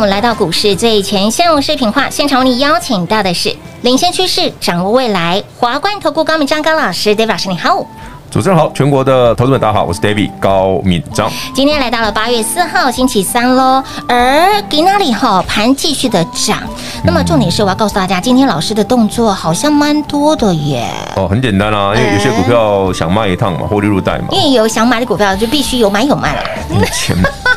来到股市最前线视频化现场，为你邀请到的是领先趋势、掌握未来华冠投顾高敏章高老师，David 老师你好。主持人好，全国的投资们大家好，我是 David 高敏章。今天来到了八月四号星期三喽，而给那里哈盘继续的涨。那么重点是我要告诉大家，今天老师的动作好像蛮多的耶。哦，很简单啊，因为有些股票想卖一趟嘛，获利入袋嘛。因为有想买的股票，就必须有买有卖了。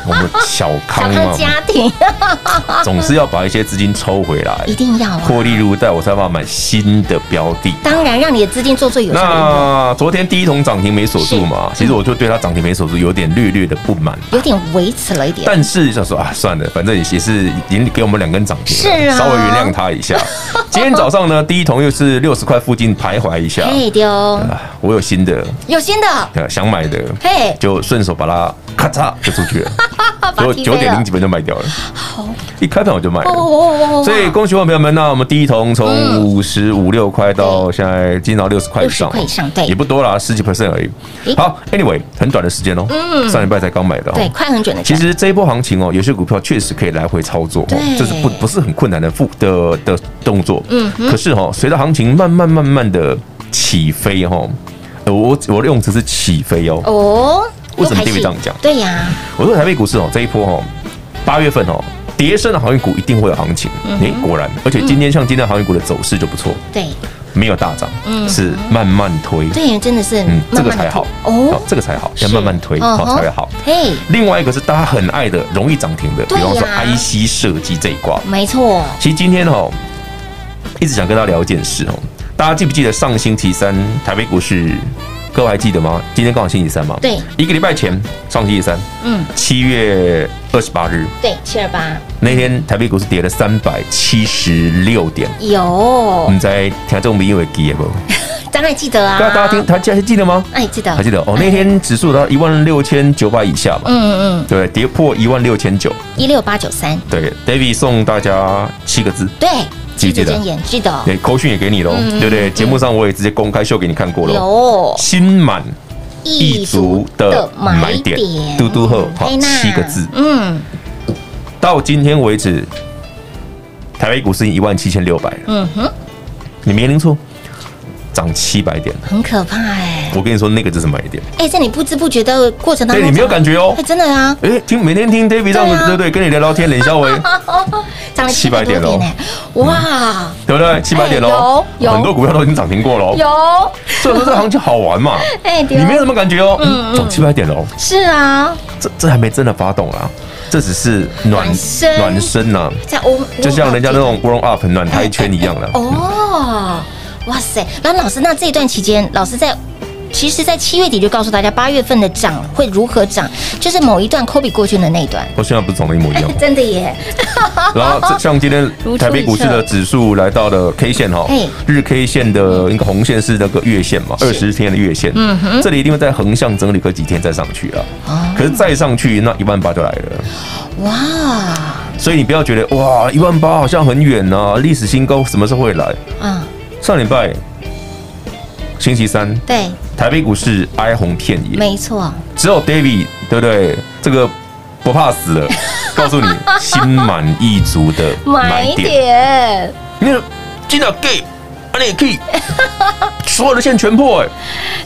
我们小康嘛，家庭。总是要把一些资金抽回来，一定要获利入袋，我才把买新的标的。当然，让你的资金做最有效。那昨天第一桶涨停没锁住嘛？其实我就对它涨停没锁住有点略略的不满，有点维持了一点。但是想说啊，算了，反正也是已经给我们两根涨停了，是啊，稍微原谅他一下。今天早上呢，第一桶又是六十块附近徘徊一下，嘿丢，我有新的，有新的，想买的，嘿，就顺手把它咔嚓就出去了，就九点零几分就卖掉了。好，一开盘我就卖了，所以恭喜我朋友们，那我们第一桶从五十五六块到现在今朝六十块以上，以上，对，也不多啦，十几 percent 而已。好，Anyway，很短的时间哦，嗯，上礼拜才刚买的，对，快很准的。其实这一波行情哦，有些股票确实可以来回操作，对，这是不不是很困难的复的的动作，嗯，可是哈，随着行情慢慢慢慢的起飞哈，我我的用词是起飞哦，哦，为什么 David 这样讲？对呀，我说台北股市哦，这一波哦，八月份哦。跌升的航运股一定会有行情，哎，果然，而且今天像今天航运股的走势就不错，对，没有大涨，嗯，是慢慢推，对，真的是，嗯，这个才好。哦，这个才好，要慢慢推，好才会好。嘿，另外一个是大家很爱的、容易涨停的，比方说 IC 设计这一挂，没错。其实今天哦，一直想跟大家聊一件事哦，大家记不记得上星期三台北股市？各位还记得吗？今天刚好星期三嘛。对，一个礼拜前上星期三，嗯，七月二十八日，对，七二八那天台北股市跌了三百七十六点。有，我们在听这种名为记不？当然记得啊。大家听，他记还记得吗？哎，记得，还记得哦。那天指数到一万六千九百以下嘛。嗯嗯，对，跌破一万六千九，一六八九三。对，David 送大家七个字。对。记得，记得，对，口讯也给你喽，对不对？节目上我也直接公开秀给你看过了。有心满意足的买点，嘟嘟鹤，好，七个字。嗯，到今天为止，台北股市一万七千六百。嗯哼，你没听错。涨七百点，很可怕哎！我跟你说，那个就是买点。哎，在你不知不觉的过程当中，你没有感觉哦。哎，真的啊！哎，听每天听 David 这样子，对不对？跟你聊聊天，冷笑微，涨了七百点哦！哇，对不对？七百点喽，有很多股票都已经涨停过了。有，所以说这行情好玩嘛。哎，你没有什么感觉哦。嗯，涨七百点喽。是啊，这这还没真的发动啊，这只是暖身暖身呐，就像人家那种 warm up 暖胎圈一样的。哦。哇塞！那老师，那这一段期间，老师在其实，在七月底就告诉大家，八月份的涨会如何涨，就是某一段 Kobe 过去的那一段。我现在不是涨得一模一样吗？真的耶！然后 像今天台北股市的指数来到了 K 线哈，日 K 线的一个红线是那个月线嘛，二十天的月线。嗯哼，这里一定会在横向整理个几天再上去啊。可是再上去，那一万八就来了。哇！所以你不要觉得哇，一万八好像很远啊，历史新高什么时候会来？嗯。上礼拜星期三，对，台北股市哀鸿遍野，没错，只有 David 对不对？这个不怕死了，告诉你心满意足的买点。你进了 gay，啊，你也可以，所有的线全破哎！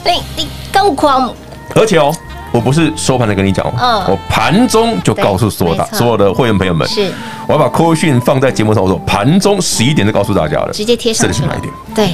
你你够狂！而且哦，我不是收盘的跟你讲，哦，我盘中就告诉所有的所有的会员朋友们，是，我要把扣讯放在节目上，我说盘中十一点就告诉大家了，直接贴上去买点，对，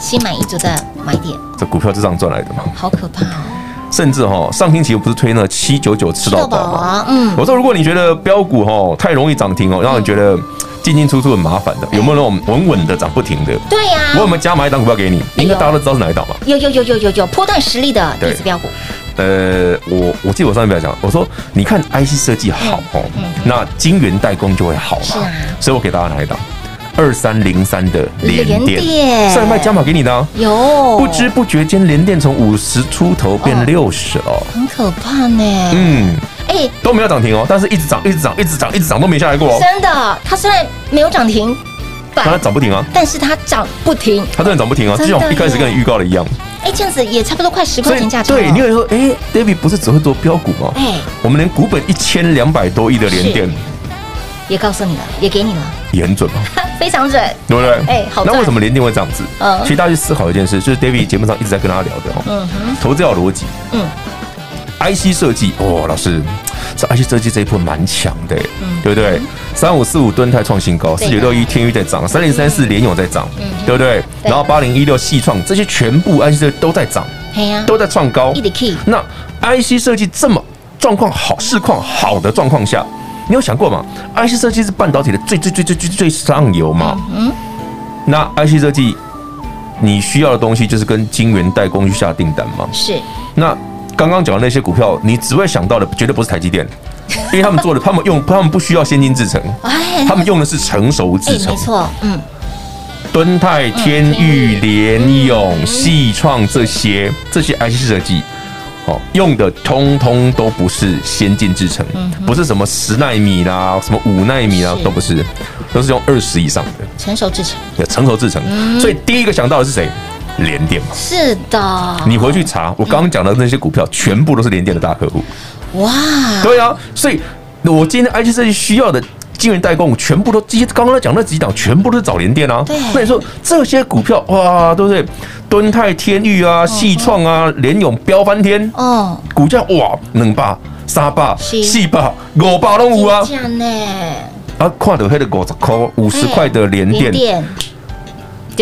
心满意足的买点。这股票是这样赚来的吗？好可怕哦！甚至哈，上星期我不是推那七九九吃到饱吗？嗯，我说如果你觉得标股哈太容易涨停哦，让你觉得。进进出出很麻烦的，有没有那种稳稳的涨不停的？对呀，我有没有加买一档股票给你？应该大家都知道是哪一档吧？有有有有有有波段实力的电子标股。呃，我我记得我上面讲，我说你看 IC 设计好哦，那晶圆代工就会好嘛。是啊，所以我给大家哪一档？二三零三的联电，上一拜加码给你的。有，不知不觉间连电从五十出头变六十了，很可怕呢。嗯。哎，都没有涨停哦，但是一直涨，一直涨，一直涨，一直涨都没下来过哦。真的，它虽然没有涨停，但它涨不停啊。但是它涨不停，它真的涨不停啊，就像我一开始跟你预告的一样。哎，这样子也差不多快十块钱价值。对，你有人说，哎，David 不是只会做标股吗？哎，我们连股本一千两百多亿的联电也告诉你了，也给你了，也很准吗？非常准，对不对？哎，好。那为什么联电会这样子？嗯，其实大家去思考一件事，就是 David 节目上一直在跟大家聊的哦。嗯哼，投资要逻辑。嗯。IC 设计哦，老师，这 IC 设计这一波蛮强的，嗯、对不对？三五四五吨泰创新高，四九六一天钰在涨，三零三四联勇在涨，嗯、对不对？然后八零一六细创这些全部 IC 设计都在涨，啊、都在创高。那 IC 设计这么状况好、市况好的状况下，你有想过吗？IC 设计是半导体的最最最最最最上游嘛？嗯，那 IC 设计你需要的东西就是跟晶圆代工去下订单吗？是。那刚刚讲的那些股票，你只会想到的绝对不是台积电，因为他们做的，他们用，他们不需要先进制程，他们用的是成熟制程。没错，嗯，敦泰、天钰、联咏、细创这些这些 IC 设计，哦，用的通通都不是先进制程，不是什么十纳米啦，什么五纳米啦，都不是，都是用二十以上的成熟制程。对，成熟制程。所以第一个想到的是谁？联电嘛，是的。你回去查，我刚刚讲的那些股票，全部都是联电的大客户。哇，对啊，所以我今天 IC 设计需要的晶圆代工，全部都这些刚刚讲那几档，全部都是找联电啊。对，所以说这些股票哇，对不对敦泰、天域啊、矽创啊、联勇飙翻天。哦，股价哇，两百、三百、四百、五百都有啊。这样呢？啊，看到那个五十块、五十块的联电。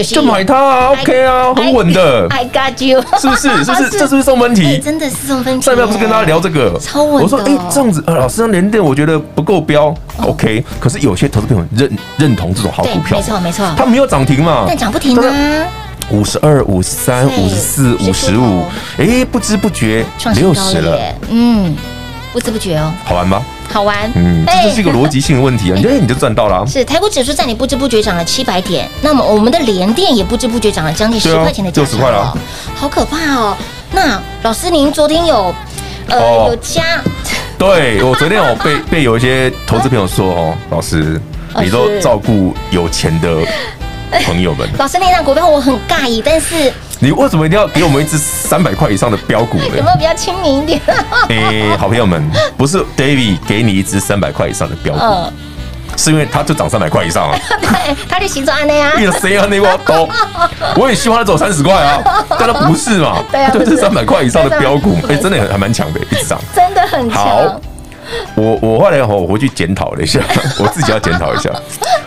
就买它啊，OK 啊，很稳的。I got you，是不 是？是不是？这 是不是送分题？真的是送分题。上面不是跟大家聊这个？超稳。我说，哎，这样子，呃，老师，连电我觉得不够标，OK。可是有些投资朋友认认同这种好股票，没错没错。它没有涨停嘛？但涨不停啊。五十二、五十三、五十四、五十五，哎，不知不觉六十了。嗯，不知不觉哦。好玩吗？好玩，嗯，这就是一个逻辑性的问题啊！你 哎，你就赚到了。是台股指数在你不知不觉涨了七百点，那么我们的联电也不知不觉涨了将近十块钱的价值了，好可怕哦！那老师，您昨天有呃有加？对，我昨天有被 被有一些投资朋友说哦，老师，你都照顾有钱的朋友们。老师，那张股票我很尬意，但是。你为什么一定要给我们一只三百块以上的标股呢？有没有比较亲民一点？哎、欸，好朋友们，不是 David 给你一只三百块以上的标股，呃、是因为它就涨三百块以上啊。对，它就形状安内啊。你的谁啊？你我都，我也希望它走三十块啊，但它不是嘛？对啊，就是三百块以上的标股，哎、欸，真的还蛮强的，一直涨，真的很强。好，我我后来我回去检讨了一下，我自己要检讨一下。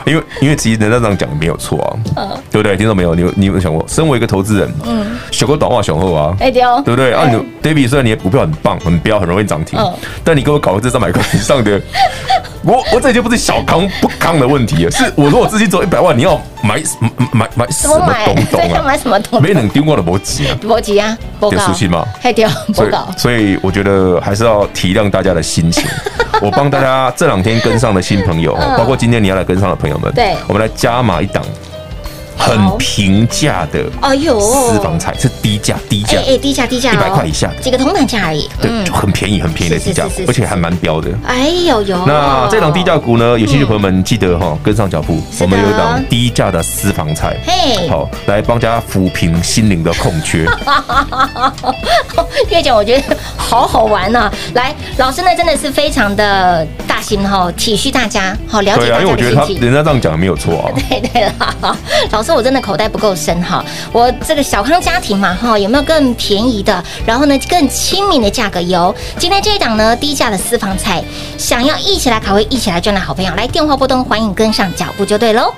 因为因为其实人家这样讲没有错啊，对不对？听到没有？你你有没有想过，身为一个投资人，嗯，学过短话雄厚啊，对不对？啊，你 David 虽然你的股票很棒、很彪、很容易涨停，但你给我搞个这三百块以上的，我我这就不是小康不康的问题了，是我说我自己做一百万，你要买买买什么东东啊？买什么东？没人丢过的搏击啊，搏击啊，有熟悉吗？太屌，所以所以我觉得还是要体谅大家的心情。我帮大家这两天跟上的新朋友，包括今天你要来跟上的朋友们，对，我们来加码一档很平价的，哎呦，私房菜是低价低价，哎低价低价，一百块以下的。几个铜板价而已，对，就很便宜很便宜的低价，而且还蛮标的。哎呦呦，那这档低价股呢，有兴趣朋友们记得哈跟上脚步，我们有一档低价的私房菜，嘿，好来帮大家抚平心灵的空缺。越讲我觉得好好玩呐，来，老师呢真的是非常的大心哈，体恤大家，好了解大家的心情。对啊，因为我觉得他人家这样讲没有错啊。对对了，老师是我真的口袋不够深哈，我这个小康家庭嘛哈，有没有更便宜的？然后呢更亲民的价格有？今天这一档呢低价的私房菜，想要一起来卡位、一起来赚的好朋友，来电话拨通，欢迎跟上脚步就对喽。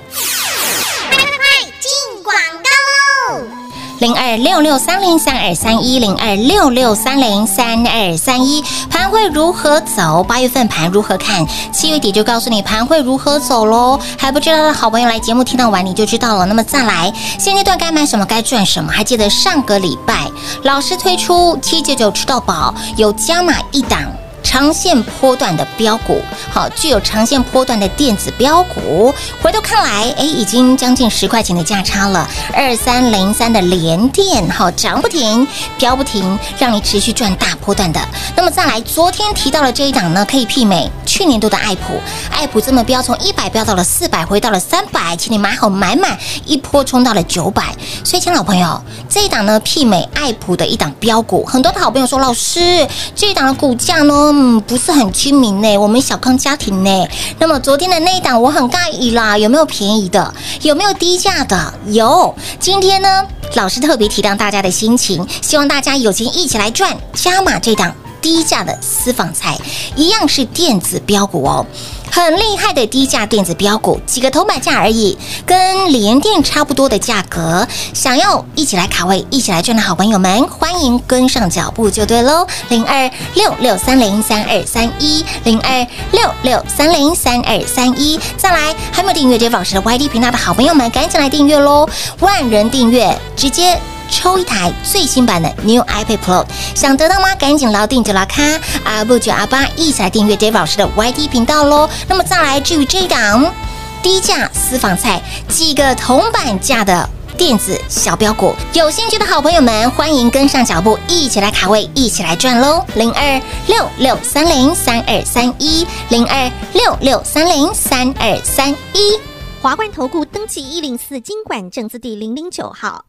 零二六六三零三二三一零二六六三零三二三一，盘会如何走？八月份盘如何看？七月底就告诉你盘会如何走喽。还不知道的好朋友来节目听到完你就知道了。那么再来，现阶段该买什么？该赚什么？还记得上个礼拜老师推出七九九吃到饱，有加码一档。长线波段的标股，好，具有长线波段的电子标股，回头看来，哎，已经将近十块钱的价差了。二三零三的联电，好，涨不停，飙不停，让你持续赚大波段的。那么再来，昨天提到了这一档呢，可以媲美去年度的爱普，爱普这么飙，从一百飙到了四百，回到了三百，请你买好买满，一波冲到了九百。所以，亲老朋友，这一档呢，媲美爱普的一档标股，很多的好朋友说，老师，这一档的股价呢？嗯，不是很亲民呢，我们小康家庭呢。那么昨天的那一档我很介意啦，有没有便宜的？有没有低价的？有。今天呢，老师特别体谅大家的心情，希望大家有钱一起来赚，加码这档低价的私房菜，一样是电子标股哦。很厉害的低价电子标股，几个头版价而已，跟联电差不多的价格。想要一起来卡位、一起来赚的好朋友们，欢迎跟上脚步就对喽。零二六六三零三二三一，零二六六三零三二三一。再来，还没有订阅 Jeff 老师的 YT 频道的好朋友们，赶紧来订阅喽！万人订阅，直接。抽一台最新版的 New iPad Pro，想得到吗？赶紧牢定就牢卡阿布九阿八，一起来订阅 Dave 老师的 YT 频道喽。那么再来，至于这一档低价私房菜，几个铜板价的电子小标股，有兴趣的好朋友们，欢迎跟上脚步，一起来卡位，一起来赚喽！零二六六三零三二三一，零二六六三零三二三一，华冠投顾登记一零四金管证字第零零九号。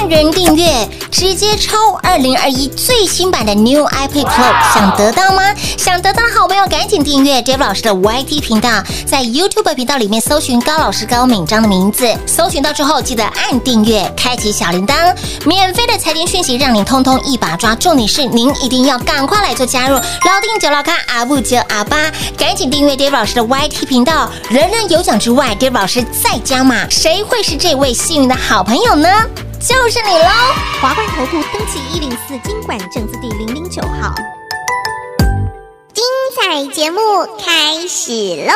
万人订阅，直接抽二零二一最新版的 New iPad Pro，想得到吗？想得到的好朋友赶紧订阅 Dave 老师的 YT 频道，在 YouTube 频道里面搜寻高老师高敏章的名字，搜寻到之后记得按订阅，开启小铃铛，免费的财经讯息让你通通一把抓。重点是您一定要赶快来做加入，老定九老咖阿布九阿八，赶紧订阅 Dave 老师的 YT 频道，人人有奖之外，Dave 老师再加码，谁会是这位幸运的好朋友呢？就是你喽！华冠投顾登记一零四经管证字第零零九号，精彩节目开始喽！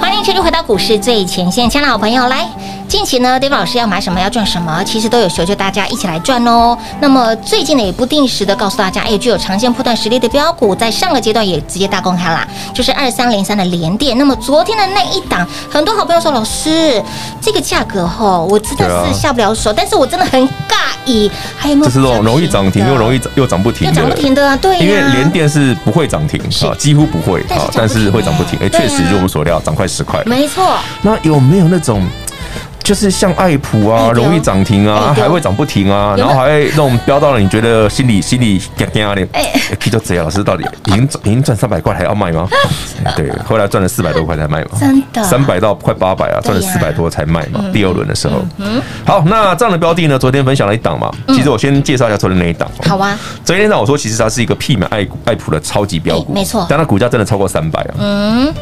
欢迎继续回到股市最前线，亲爱的好朋友来。近期呢，David 老师要买什么，要赚什么，其实都有求求大家一起来赚哦。那么最近呢，也不定时的告诉大家，哎，具有长线波段实力的标股，在上个阶段也直接大公开啦，就是二三零三的联电。那么昨天的那一档，很多好朋友说，老师这个价格哈，我知道是下不了手，啊、但是我真的很尬意。还有没有？就是这种容易涨停又容易又涨不停，又涨不停的啊，对、啊，因为联电是不会涨停啊，几乎不会啊，但是会涨不停。哎，确实如我们所料，涨快十块，没错。那有没有那种？就是像爱普啊，容易涨停啊，还会涨不停啊，然后还会那种飙到了，你觉得心里心里惊惊的。哎，K 都这样，老师到底已经已经赚三百块还要卖吗？对，后来赚了四百多块才卖嘛，真的，三百到快八百啊，赚了四百多才卖嘛。第二轮的时候，好，那这样的标的呢，昨天分享了一档嘛，其实我先介绍一下昨天那一档。好啊，昨天那档我说其实它是一个媲美爱爱普的超级标股，没错，但它股价真的超过三百啊。嗯，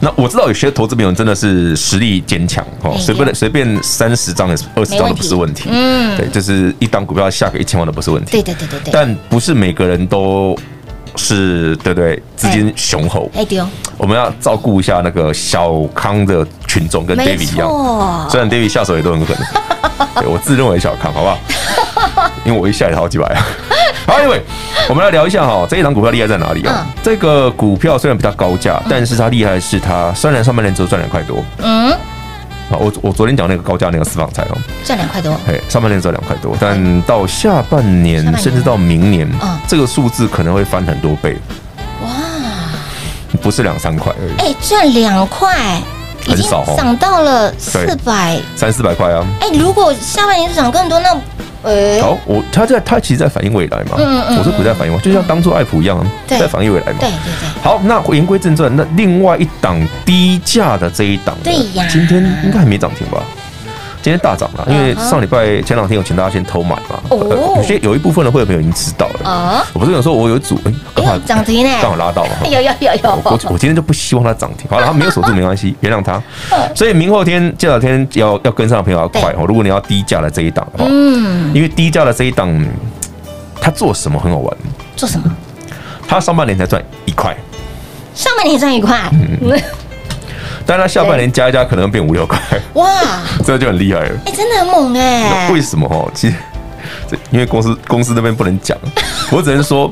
那我知道有些投资朋友真的是实力坚强哦，随便随便三十张、二十张都不是问题。嗯，对，就是一档股票下个一千万都不是问题。对对对对对。但不是每个人都是对不对？资金雄厚。哎对哦。我们要照顾一下那个小康的群众，跟 David 一样。虽然 David 下手也都很狠，对我自认为小康，好不好？因为我一下也好几百啊。好，因为我们来聊一下哈，这一档股票厉害在哪里啊？这个股票虽然比较高价，但是它厉害是它虽然上半年只有赚两块多。嗯。好，我我昨天讲那个高价那个私房菜哦，赚两块多。哎，上半年只有两块多，但到下半年甚至到明年，这个数字可能会翻很多倍。哇，不是两三块而已。哎，赚两块，很少哦，涨到了四百三四百块啊。哎，如果下半年涨更多，那。好，我他在他其实在反映未来嘛，嗯嗯，我说不在反映嘛，就像当初爱普一样，在反映未来嘛，对对对。好，那言归正传，那另外一档低价的这一档，对呀，今天应该还没涨停吧？今天大涨了，因为上礼拜前两天有请大家先偷买嘛，有些有一部分的会员朋友已经知道了啊。我不是有说我有一组，哎，涨停呢，刚好拉到了，有有有有。我我今天就不希望它涨停，好了，它没有守住没关系，原谅它。所以明后天这两天要要跟上的朋友要快哦。如果你要低价的这一档的话，嗯，因为低价的这一档，它做什么很好玩？做什么？它上半年才赚一块，上半年赚一块，嗯。但他下半年加一加，可能变五六块。哇，这就很厉害了。哎，真的很猛哎。为什么哦？其实，因为公司公司那边不能讲，我只能说。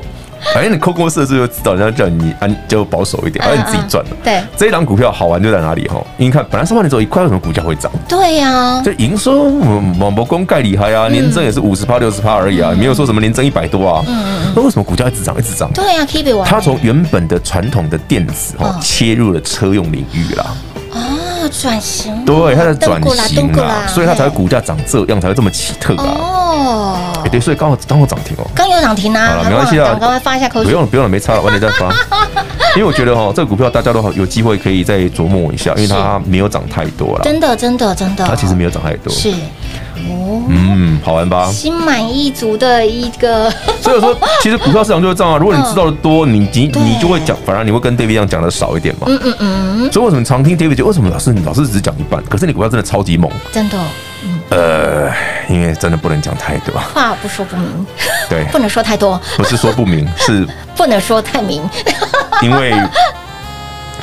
反正你扣公司的时候就知道，人家叫你安就保守一点，反正你自己赚了。对，这一档股票好玩就在哪里哈？你看，本来上半年只有一块，为什么股价会涨？对呀，这营收某某公盖厉害啊，年增也是五十趴六十趴而已啊，没有说什么年增一百多啊。嗯，那为什么股价一直涨一直涨？对呀，keep it 它从原本的传统的电子哈切入了车用领域啦。哦，转型。对，它在转型啊，所以它才会股价涨这样，才会这么奇特啊。所以刚好刚好涨停哦，刚有涨停啊，好了，没关系啊，赶快发一下口水。不用了，不用了，没差了，晚点再发。因为我觉得哈，这个股票大家都好有机会可以再琢磨一下，因为它没有涨太多了。真的，真的，真的，它其实没有涨太多。是，哦，嗯，好玩吧？心满意足的一个。所以说，其实股票市场就是这样啊。如果你知道的多，你你你就会讲，反而你会跟 David 一样讲的少一点嘛。嗯嗯嗯。所以为什么常听 David 就？为什么老师你老师只讲一半？可是你股票真的超级猛，真的。呃，因为真的不能讲太多，话不说不明。对，不能说太多，不是说不明，是不能说太明。因为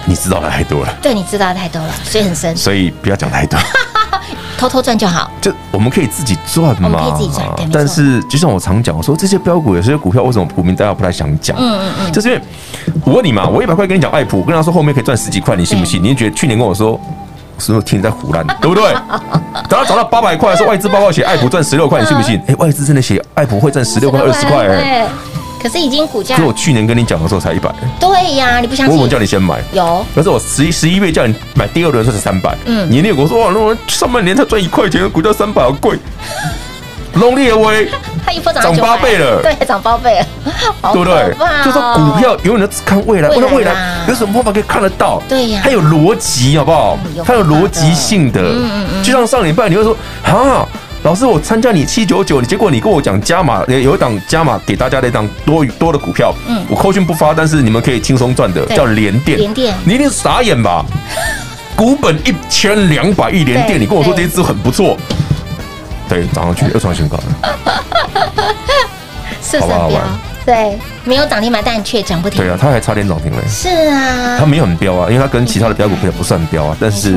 你知道的太多了，对，你知道的太多了，水很深，所以不要讲太多，偷偷赚就好。就我们可以自己赚嘛，可以自己赚。但是就像我常讲，我说这些标股，有些股票为什么股民大家不太想讲？嗯嗯嗯，就是因为我问你嘛，我一百块跟你讲爱普，我跟他说后面可以赚十几块，你信不信？你觉得去年跟我说？是不是听你在胡乱，对不对？等他涨到八百块的时候，外资报告写爱普赚十六块，你信不信？哎，外资真的写爱普会赚十六块、二十块哎。可是已经股价，可是我去年跟你讲的时候才一百。对呀，你不相信？我叫你先买，有。可是我十一十一月叫你买第二轮，说是三百。嗯，你那个我说哇，那我上半年才赚一块钱，股价三百好贵。农历威，它一波涨涨八倍了，对，涨八倍了，对不对？就说股票永远都只看未来，未来未来有什么方法可以看得到？对呀，它有逻辑，好不好？它有逻辑性的。嗯嗯嗯。就像上礼拜你会说啊，老师，我参加你七九九，结果你跟我讲加码，有一档加码给大家的一档多多的股票，嗯，我扣讯不发，但是你们可以轻松赚的，叫连电。连电，你一定傻眼吧？股本一千两百亿连电，你跟我说这支很不错。对，涨上去又创新高了，好不好玩？对，没有涨停板，但却涨不停。对啊，它还差点涨停嘞。是啊，它没有很飙啊，因为它跟其他的标股也不算飙啊，但是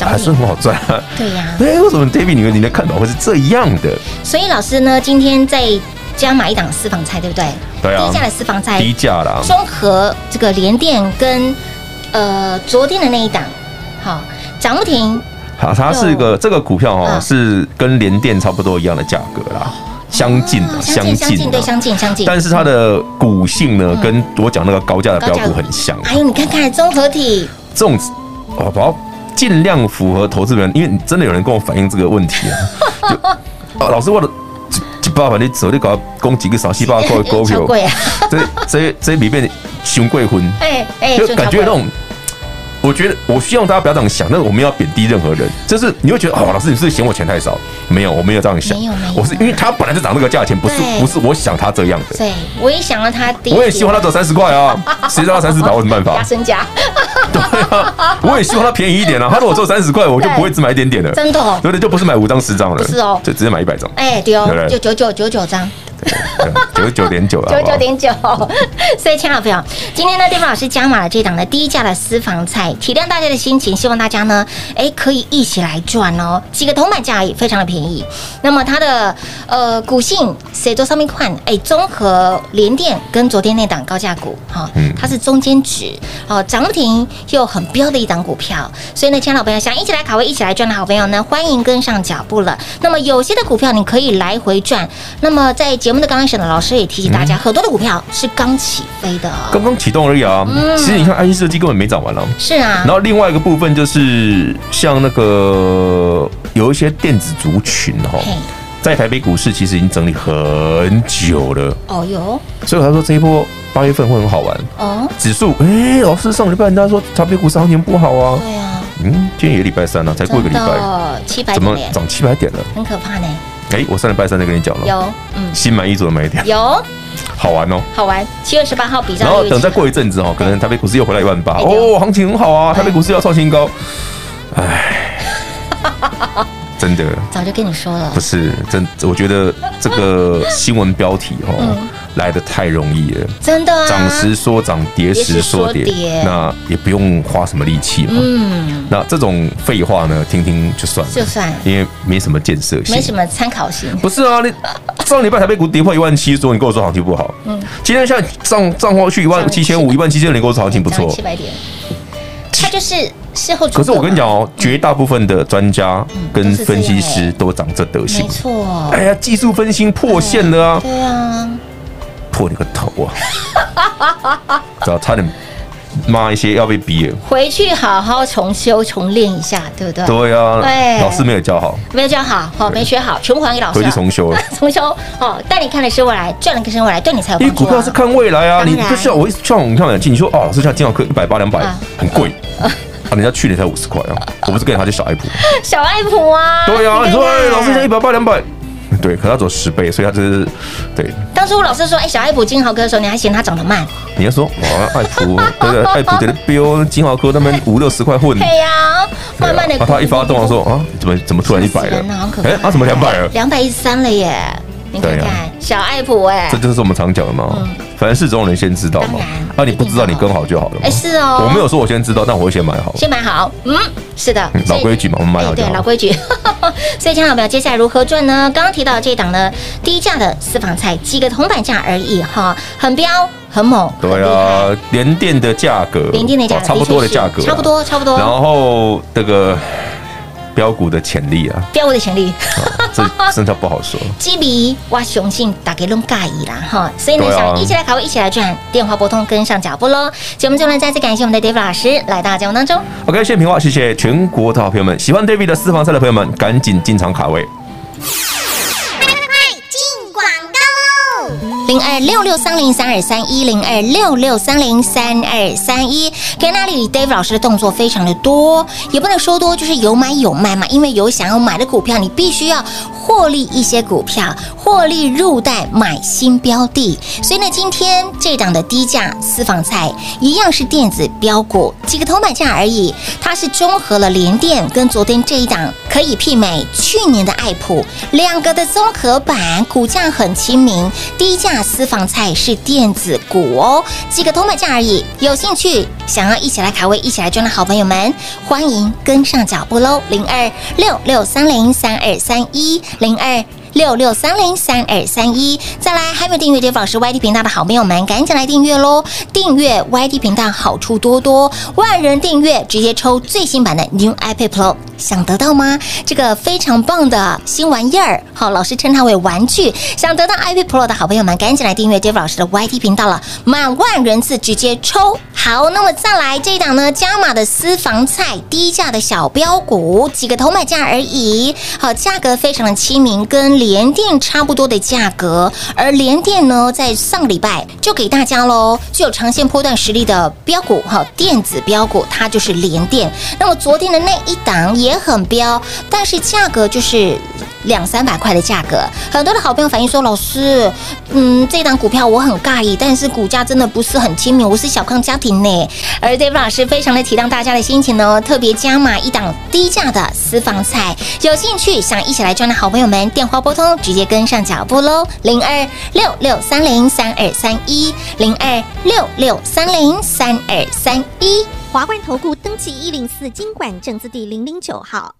还是很好赚。对呀，哎，为什么 David 你们你的看法会是这样的？所以老师呢，今天在加买一档私房菜，对不对？对啊，低价的私房菜，低价啦，综合这个联电跟呃昨天的那一档，好涨不停。好，它是一个这个股票哦，是跟联电差不多一样的价格啦，相近的，相近，对，相近，相近。但是它的股性呢，跟我讲那个高价的标股很像。哎呦，你看看综合体，这种，宝宝尽量符合投资人，因为真的有人跟我反映这个问题啊。就啊，老师，我的一百万你手里搞攻几个少七八 块股票，这这这里面熊贵婚，哎哎，就感觉那种。我觉得我希望大家不要这样想，但是我们要贬低任何人，就是你会觉得哦，老师你是嫌我钱太少？没有，我没有这样想，没有没有，我是因为他本来就涨这个价钱，不是不是我想他这样的。对，我也想了他低，我也希望他走三十块啊，谁知道他三十块，我有什么办法？加身价。对啊，我也希望他便宜一点啊。他如果做三十块，我就不会只买一点点的，真的哦，对对，就不是买五张十张了，不是哦，就直接买一百张。哎，对哦，就九九九九张。九十九点九啊，九九点九。所以，亲爱的朋友，今天呢，David 老师加码了这档的低价的私房菜，体谅大家的心情，希望大家呢，哎，可以一起来赚哦。几个铜板价也非常的便宜。那么它的呃股性，谁做上面看？哎，综合联电跟昨天那档高价股，哈，它是中间值哦，涨不停又很标的一档股票。所以呢，亲爱的朋友，想一起来卡位、一起来赚的好朋友呢，欢迎跟上脚步了。那么有些的股票你可以来回赚。那么在节目的刚开始呢，老师也提醒大家，很多的股票是刚起飞的，刚刚启动而已啊。其实你看，IC 设计根本没涨完了。是啊。然后另外一个部分就是像那个有一些电子族群哈，在台北股市其实已经整理很久了。哦哟。所以他说这一波八月份会很好玩。哦。指数哎，老师上礼拜人家说台北股市行情不好啊。对啊。嗯，今天也礼拜三了，才过一个礼拜，七百怎么涨七百点了？很可怕呢。哎，我上礼拜三就跟你讲了，有，嗯，心满意足的买点，有，好玩哦，好玩。七月十八号比较，然后等再过一阵子哦，可能台北股市又回来一万八，哦，行情很好啊，台北股市要创新高，哎，真的，早就跟你说了，不是真，我觉得这个新闻标题哦。来的太容易了，真的，涨时说涨，跌时说跌，那也不用花什么力气嘛。嗯，那这种废话呢，听听就算了，就算，因为没什么建设性，没什么参考性。不是啊，你上礼拜台北股跌破一万七，说你跟我说行情不好。嗯，今天现在涨涨过去一万七千五，一万七千，你跟我说行情不错，七百点。他就是事后，可是我跟你讲哦，绝大部分的专家跟分析师都长这德行，没错。哎呀，技术分析破线了啊，对啊。破你个头啊！只要差点骂一些要被逼，回去好好重修重练一下，对不对？对啊，对，老师没有教好，没有教好，好没学好，全部还给老师，回去重修了，重修哦。带你看的是未来，赚的可是未来，对你才有。因为股票是看未来啊，你不需要我一像我们看两期，你说哦，老师像金豪科一百八两百，很贵。啊，人家去年才五十块啊，我不是跟他就小爱普，小爱普啊，对啊，你说哎，老师像一百八两百。对，可他走十倍，所以他这是对。当初老师说，哎，小爱普金豪哥的时候，你还嫌它涨得慢？你要说，哇，爱普对 对，爱普的标金豪哥那边五六十块混。对呀，慢慢的。他一发动，说啊，怎么怎么突然一百了？哎，他怎么两百了？两百一十三了耶！你看看小爱普，哎，这就是我们常讲的嘛。反正是总有人先知道嘛。啊，你不知道，你跟好就好了。哎，是哦。我没有说我先知道，但我会先买好。先买好，嗯，是的，老规矩嘛，我们买好就好。对，老规矩。所以，亲爱的朋友，接下来如何赚呢？刚刚提到这一档呢，低价的私房菜，几个铜板价而已哈，很彪，很猛。对啊，联电的价格，联电的价格差不多的价格，差不多，差不多。然后这个。飙股的潜力啊，标股的潜力，这 真的不好说。基比我雄性打给龙盖伊啦哈，所以呢，想一起来考，一起来赚，电话拨通跟上脚步喽。节目最后呢，再次感谢我们的 David 老师来到节目当中。OK，谢谢平话，谢谢全国的好朋友们，喜欢 David 的私房菜的朋友们，赶紧进场卡位。零二六六三零三二三一零二六六三零三二三一，看那里，David 老师的动作非常的多，也不能说多，就是有买有卖嘛。因为有想要买的股票，你必须要获利一些股票，获利入袋买新标的。所以呢，今天这档的低价私房菜一样是电子标股，几个铜板价而已。它是综合了联电跟昨天这一档可以媲美去年的爱普两个的综合版，股价很亲民，低价。私房菜是电子股哦，几个铜板价而已。有兴趣想要一起来卡位、一起来赚的好朋友们，欢迎跟上脚步喽！零二六六三零三二三一零二六六三零三二三一。再来，还没有订阅 Dave 老师 YT 频道的好朋友们，赶紧来订阅喽！订阅 YT 频道好处多多，万人订阅直接抽最新版的 New iPad Pro，想得到吗？这个非常棒的新玩意儿，好，老师称它为玩具。想得到 iPad Pro 的好朋友们，赶紧来订阅 Dave 老师的 YT 频道了，满万人次直接抽。好，那么再来这一档呢，加码的私房菜，低价的小标股，几个头买价而已。好，价格非常的亲民，跟联电差不多的价格。而联电呢，在上个礼拜就给大家喽，具有长线波段实力的标股，哈，电子标股，它就是联电。那么昨天的那一档也很标，但是价格就是。两三百块的价格，很多的好朋友反映说：“老师，嗯，这档股票我很尬意，但是股价真的不是很亲民，我是小康家庭呢。”而 David 老师非常的体谅大家的心情呢，特别加码一档低价的私房菜，有兴趣想一起来赚的好朋友们，电话拨通，直接跟上脚步喽，零二六六三零三二三一，零二六六三零三二三一，华冠投顾登记一零四金管证字第零零九号。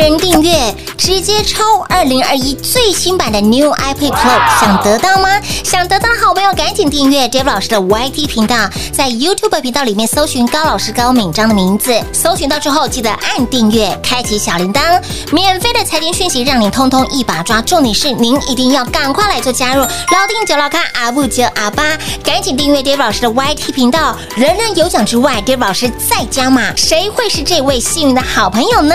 人订阅，直接抽二零二一最新版的 New iPad Pro，想得到吗？想得到的好朋友赶紧订阅 Dave 老师的 YT 频道，在 YouTube 频道里面搜寻高老师高敏章的名字，搜寻到之后记得按订阅，开启小铃铛，免费的财经讯息让你通通一把抓。重点是您一定要赶快来做加入，老定九老咖阿布九阿八，赶紧订阅 Dave 老师的 YT 频道，人人有奖之外，Dave 老师再加码，谁会是这位幸运的好朋友呢？